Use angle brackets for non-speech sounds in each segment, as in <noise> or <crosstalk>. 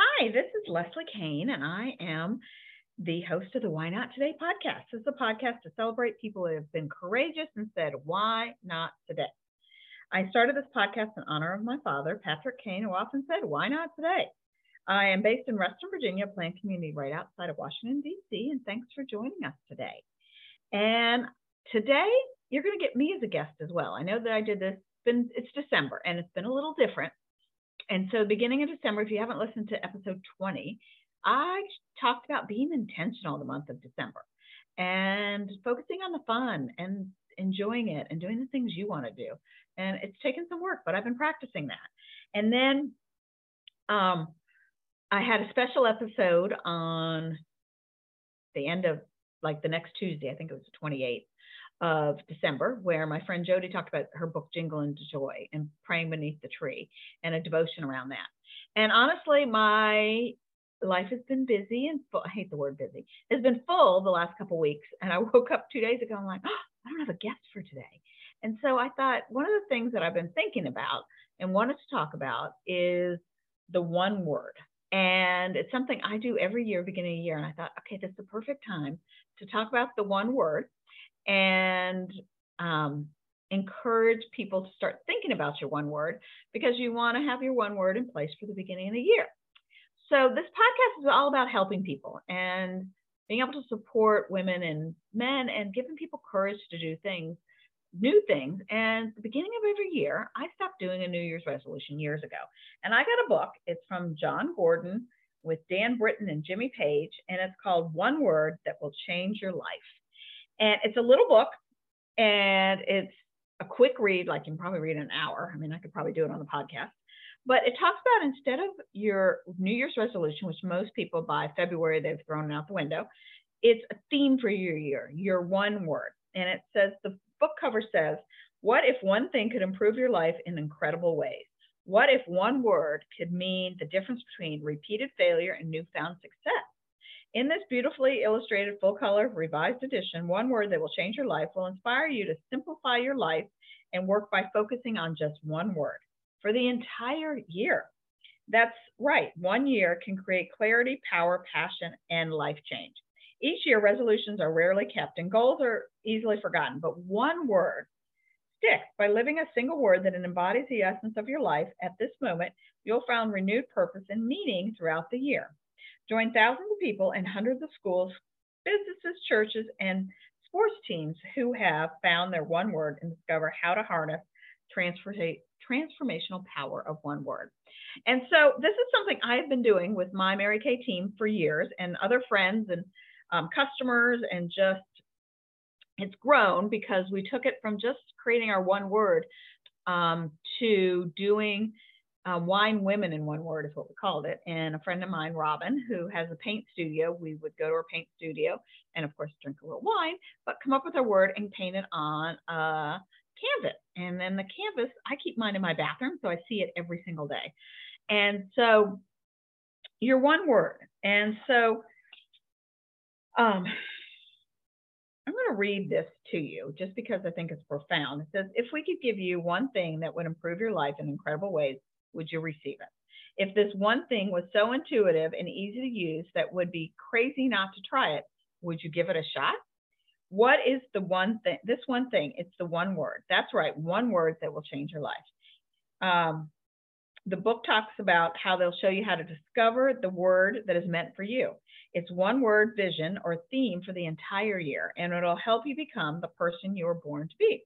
Hi, this is Leslie Kane, and I am the host of the Why Not Today podcast. This is a podcast to celebrate people who have been courageous and said, Why not today? I started this podcast in honor of my father, Patrick Kane, who often said, Why not today? I am based in Reston, Virginia, a planned community right outside of Washington, D.C., and thanks for joining us today. And today, you're going to get me as a guest as well. I know that I did this, been, it's December, and it's been a little different and so, beginning of December, if you haven't listened to episode 20, I talked about being intentional the month of December and focusing on the fun and enjoying it and doing the things you want to do. And it's taken some work, but I've been practicing that. And then um, I had a special episode on the end of like the next Tuesday, I think it was the 28th, of December, where my friend Jody talked about her book Jingle into Joy and praying beneath the tree and a devotion around that. And honestly, my life has been busy and full. I hate the word busy. It's been full the last couple weeks. And I <laughs> woke up two days ago I'm like, oh, I don't have a guest for today. And so I thought one of the things that I've been thinking about and wanted to talk about is the one word. And it's something I do every year, beginning of year. And I thought, okay, this is the perfect time to talk about the one word and um, encourage people to start thinking about your one word because you want to have your one word in place for the beginning of the year. So, this podcast is all about helping people and being able to support women and men and giving people courage to do things, new things. And the beginning of every year, I stopped doing a New Year's resolution years ago. And I got a book. It's from Jon Gordon with Dan Britton and Jimmy Page, and it's called One Word That Will Change Your Life. And it's a little book and it's a quick read, like you can probably read an hour. I mean, I could probably do it on the podcast. But it talks about instead of your New Year's resolution, which most people by February they've thrown out the window, it's a theme for your year, your one word. And it says the book cover says, What if one thing could improve your life in incredible ways? What if one word could mean the difference between repeated failure and newfound success? In this beautifully illustrated full color revised edition, one word that will change your life will inspire you to simplify your life and work by focusing on just one word for the entire year. That's right, one year can create clarity, power, passion, and life change. Each year, resolutions are rarely kept and goals are easily forgotten, but one word sticks. By living a single word that embodies the essence of your life at this moment, you'll find renewed purpose and meaning throughout the year. Join thousands of people in hundreds of schools, businesses, churches, and sports teams who have found their one word and discover how to harness transformational power of one word. And so this is something I've been doing with my Mary Kay team for years and other friends and um, customers and just it's grown because we took it from just creating our one word um, to doing uh, wine women in one word is what we called it. And a friend of mine, Robin, who has a paint studio, we would go to her paint studio and, of course, drink a little wine, but come up with a word and paint it on a canvas. And then the canvas, I keep mine in my bathroom, so I see it every single day. And so, your one word. And so, um, I'm going to read this to you just because I think it's profound. It says, If we could give you one thing that would improve your life in incredible ways, would you receive it? If this one thing was so intuitive and easy to use that would be crazy not to try it, would you give it a shot? What is the one thing? This one thing, it's the one word. That's right, one word that will change your life. Um, the book talks about how they'll show you how to discover the word that is meant for you. It's one word vision or theme for the entire year, and it'll help you become the person you were born to be.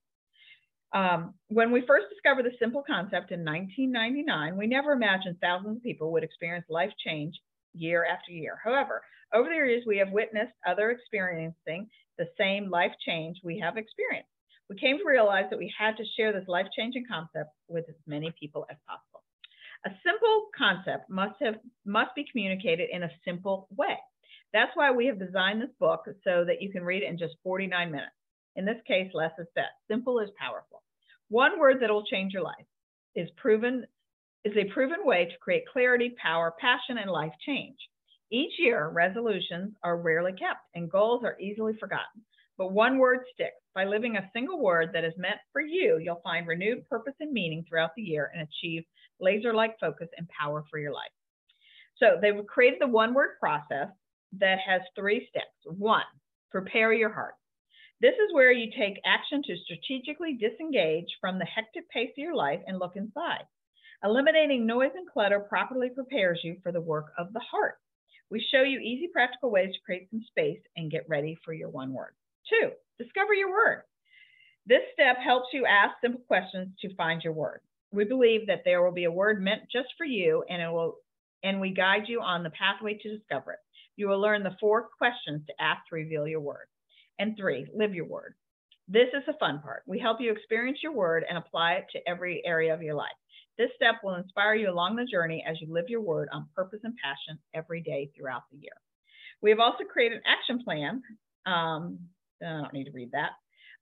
Um, when we first discovered the simple concept in 1999, we never imagined thousands of people would experience life change year after year. However, over the years, we have witnessed other experiencing the same life change we have experienced. We came to realize that we had to share this life changing concept with as many people as possible. A simple concept must have must be communicated in a simple way. That's why we have designed this book so that you can read it in just 49 minutes. In this case, less is best. Simple is powerful. One word that will change your life is proven is a proven way to create clarity, power, passion, and life change. Each year, resolutions are rarely kept and goals are easily forgotten. But one word sticks. By living a single word that is meant for you, you'll find renewed purpose and meaning throughout the year and achieve laser like focus and power for your life. So they've created the one word process that has three steps. One, prepare your heart. This is where you take action to strategically disengage from the hectic pace of your life and look inside. Eliminating noise and clutter properly prepares you for the work of the heart. We show you easy, practical ways to create some space and get ready for your one word. Two, discover your word. This step helps you ask simple questions to find your word. We believe that there will be a word meant just for you and it will and we guide you on the pathway to discover it. You will learn the four questions to ask to reveal your word. And three, live your word. This is the fun part. We help you experience your word and apply it to every area of your life. This step will inspire you along the journey as you live your word on purpose and passion every day throughout the year. We have also created an action plan. Um, I don't need to read that.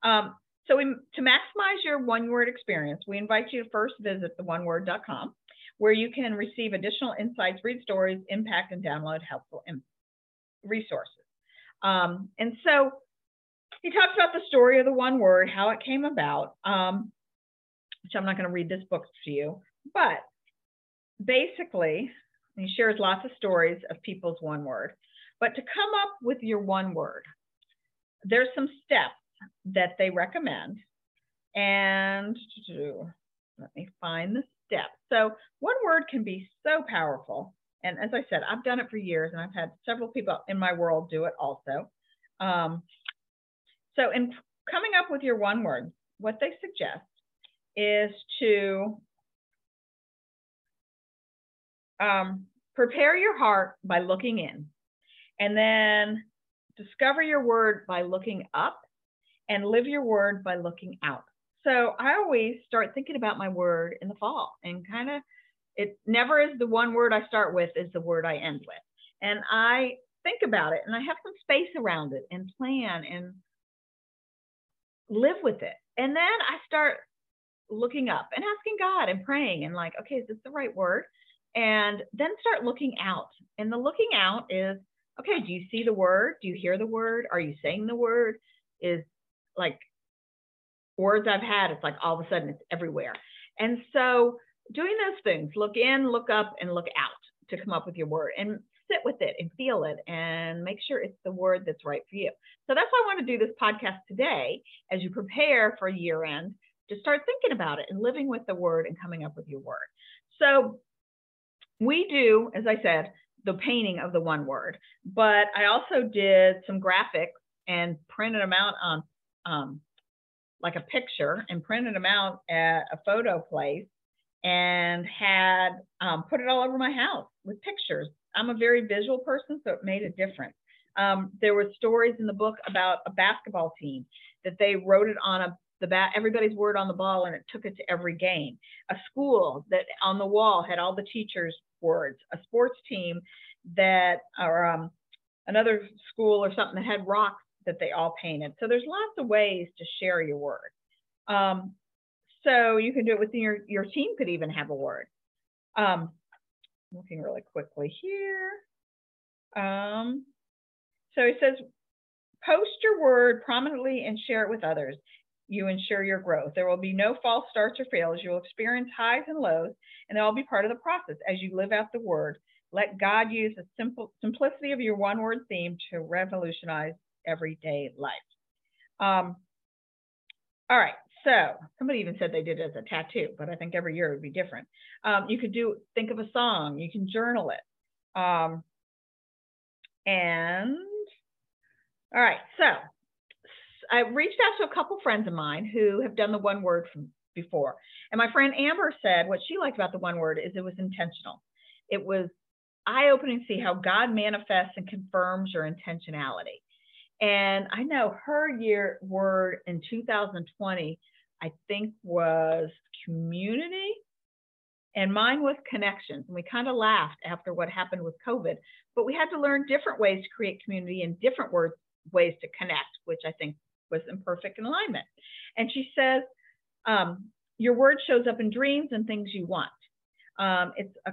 Um, so we, to maximize your one-word experience, we invite you to first visit theoneword.com, where you can receive additional insights, read stories, impact, and download helpful resources. Um, and so he talks about the story of the one word, how it came about, um, which I'm not going to read this book to you, but basically, he shares lots of stories of people's one word. But to come up with your one word, there's some steps that they recommend. And let me find the steps. So one word can be so powerful. And as I said, I've done it for years and I've had several people in my world do it also. Um, so in coming up with your one word, what they suggest is to um, prepare your heart by looking in and then discover your word by looking up and live your word by looking out. So I always start thinking about my word in the fall and kind of it never is the one word I start with is the word I end with. And I think about it and I have some space around it and plan and live with it. And then I start looking up and asking God and praying and like, okay, is this the right word? And then start looking out. And the looking out is, okay, do you see the word? Do you hear the word? Are you saying the word? Is like words I've had, it's like all of a sudden it's everywhere. And so doing those things, look in, look up, and look out to come up with your word and sit with it and feel it and make sure it's the word that's right for you. So that's why I want to do this podcast today as you prepare for year end to start thinking about it and living with the word and coming up with your word. So we do, as I said, the painting of the one word, but I also did some graphics and printed them out on um, like a picture and printed them out at a photo place and had um, put it all over my house with pictures. I'm a very visual person, so it made a difference. Um, there were stories in the book about a basketball team that they wrote it on a the bat everybody's word on the ball and it took it to every game. A school that on the wall had all the teachers' words. A sports team that or um, another school or something that had rocks that they all painted. So there's lots of ways to share your word. Um, so you can do it within your, your team could even have a word. Um, looking really quickly here. Um, so he says, post your word prominently and share it with others. You ensure your growth. There will be no false starts or fails. You'll experience highs and lows, and they'll be part of the process as you live out the word. Let God use the simple simplicity of your one word theme to revolutionize everyday life. Um, all right, so somebody even said they did it as a tattoo, but I think every year it would be different. Um, you could do think of a song, you can journal it. Um, and all right, so I reached out to a couple friends of mine who have done the one word from before. And my friend Amber said what she liked about the one word is it was intentional. It was eye opening to see how God manifests and confirms your intentionality. And I know her year word in 2020, I think was community, and mine was connections. And we kind of laughed after what happened with COVID, but we had to learn different ways to create community and different words, ways to connect, which I think was in alignment. And she says, um, your word shows up in dreams and things you want. Um, it's a,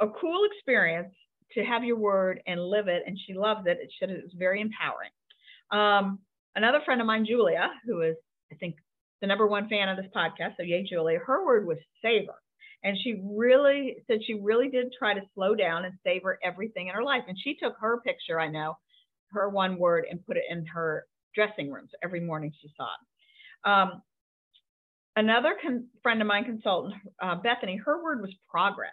a cool experience to have your word and live it. And she loves it. It should, it's very empowering. Um, another friend of mine, Julia, who is, I think, the number one fan of this podcast. So, yay, Julia, her word was savor. And she really said she really did try to slow down and savor everything in her life. And she took her picture, I know, her one word, and put it in her dressing room. So every morning she saw it. Um, another con- friend of mine, consultant, uh, Bethany, her word was progress.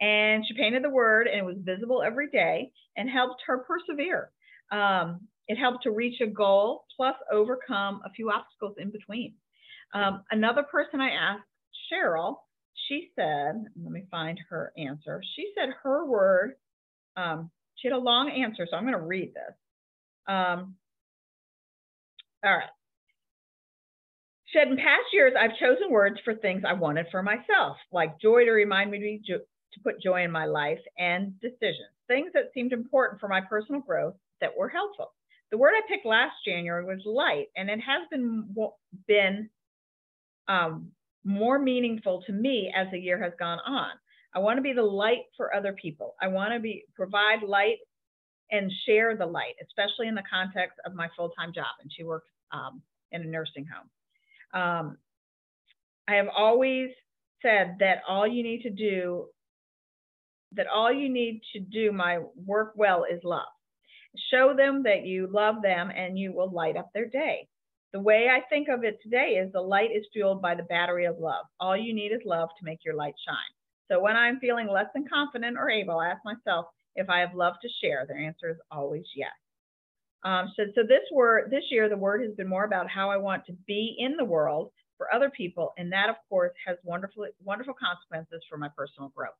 And she painted the word, and it was visible every day and helped her persevere. Um, it helped to reach a goal plus overcome a few obstacles in between. Um, another person I asked, Cheryl, she said, let me find her answer. She said her word, um, she had a long answer, so I'm going to read this. Um, all right. She said, in past years, I've chosen words for things I wanted for myself, like joy to remind me to, to put joy in my life and decisions, things that seemed important for my personal growth that were helpful. The word I picked last January was light, and it has been been um, more meaningful to me as the year has gone on. I want to be the light for other people. I want to be provide light and share the light, especially in the context of my full-time job. And she works um, in a nursing home. Um, I have always said that all you need to do, that all you need to do my work well is love. Show them that you love them and you will light up their day. The way I think of it today is the light is fueled by the battery of love. All you need is love to make your light shine. So when I'm feeling less than confident or able, I ask myself if I have love to share. Their answer is always yes. Um, so, so this word, this year, the word has been more about how I want to be in the world for other people, and that, of course, has wonderful, wonderful consequences for my personal growth.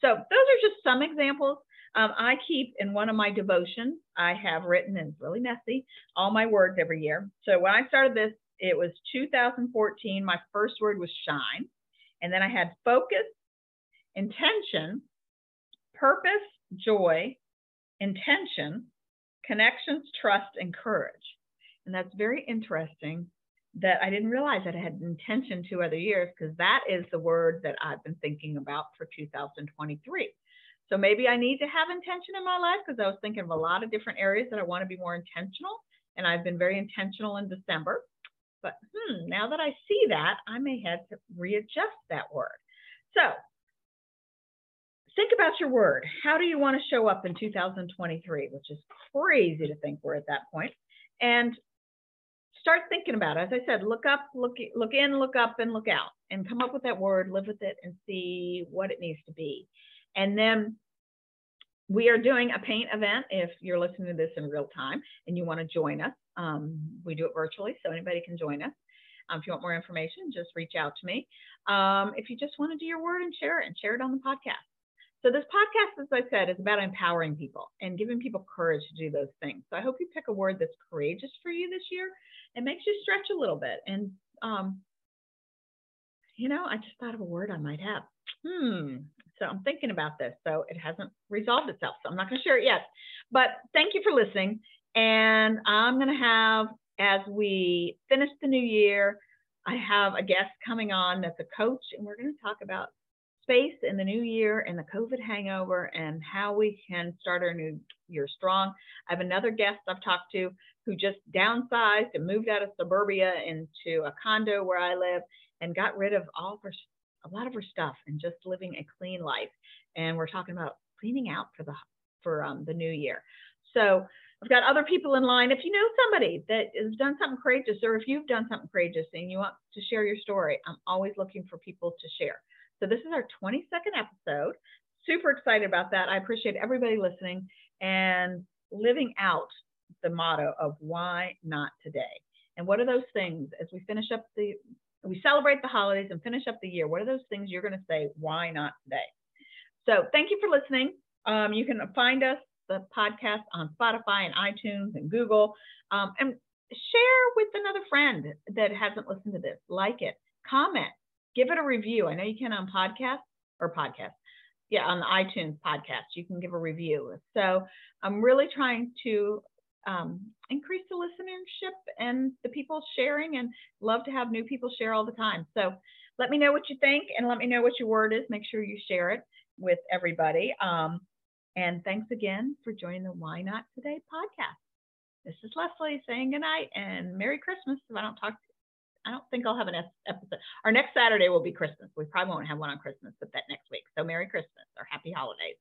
So those are just some examples. Um, I keep in one of my devotions, I have written, and it's really messy, all my words every year. So when I started this, it was 2014. My first word was shine. And then I had focus, intention, purpose, joy, intention, connections, trust, and courage. And that's very interesting that I didn't realize that I had intention two other years because that is the word that I've been thinking about for 2023. So maybe I need to have intention in my life because I was thinking of a lot of different areas that I want to be more intentional. And I've been very intentional in December. But hmm, now that I see that, I may have to readjust that word. So think about your word. How do you want to show up in 2023, which is crazy to think we're at that point. And start thinking about it. As I said, look up, look, look in, look up, and look out, and come up with that word, live with it, and see what it needs to be. And then we are doing a paint event if you're listening to this in real time and you want to join us. Um, we do it virtually, so anybody can join us. Um, if you want more information, just reach out to me. Um, if you just want to do your word and share it and share it on the podcast. So this podcast, as I said, is about empowering people and giving people courage to do those things. So I hope you pick a word that's courageous for you this year. It makes you stretch a little bit. And um, you know, I just thought of a word I might have. Hmm, so I'm thinking about this. So it hasn't resolved itself. So I'm not going to share it yet. But thank you for listening. And I'm going to have, as we finish the new year, I have a guest coming on that's a coach, and we're going to talk about space in the new year and the COVID hangover and how we can start our new year strong. I have another guest I've talked to who just downsized and moved out of suburbia into a condo where I live and got rid of all of her a lot of her stuff and just living a clean life. And we're talking about cleaning out for the for um, the new year. So I've got other people in line. If you know somebody that has done something courageous, or if you've done something courageous and you want to share your story, I'm always looking for people to share. So this is our 22nd episode. Super excited about that. I appreciate everybody listening and living out the motto of why not today. And what are those things as we finish up the we celebrate the holidays and finish up the year, what are those things you're going to say, why not today? So thank you for listening. Um, you can find us, the podcast, on Spotify and iTunes and Google. Um, and share with another friend that hasn't listened to this. Like it, comment, give it a review. I know you can on podcast or podcast. Yeah, on the iTunes podcast, you can give a review. So I'm really trying to um, increase the listenership and the people sharing and love to have new people share all the time. So let me know what you think and let me know what your word is. Make sure you share it with everybody. Um, and thanks again for joining the Why Not Today podcast. This is Leslie saying goodnight and Merry Christmas if I don't talk I don't think I'll have an episode. Our next Saturday will be Christmas. We probably won't have one on Christmas, but that next week. So Merry Christmas or Happy Holidays.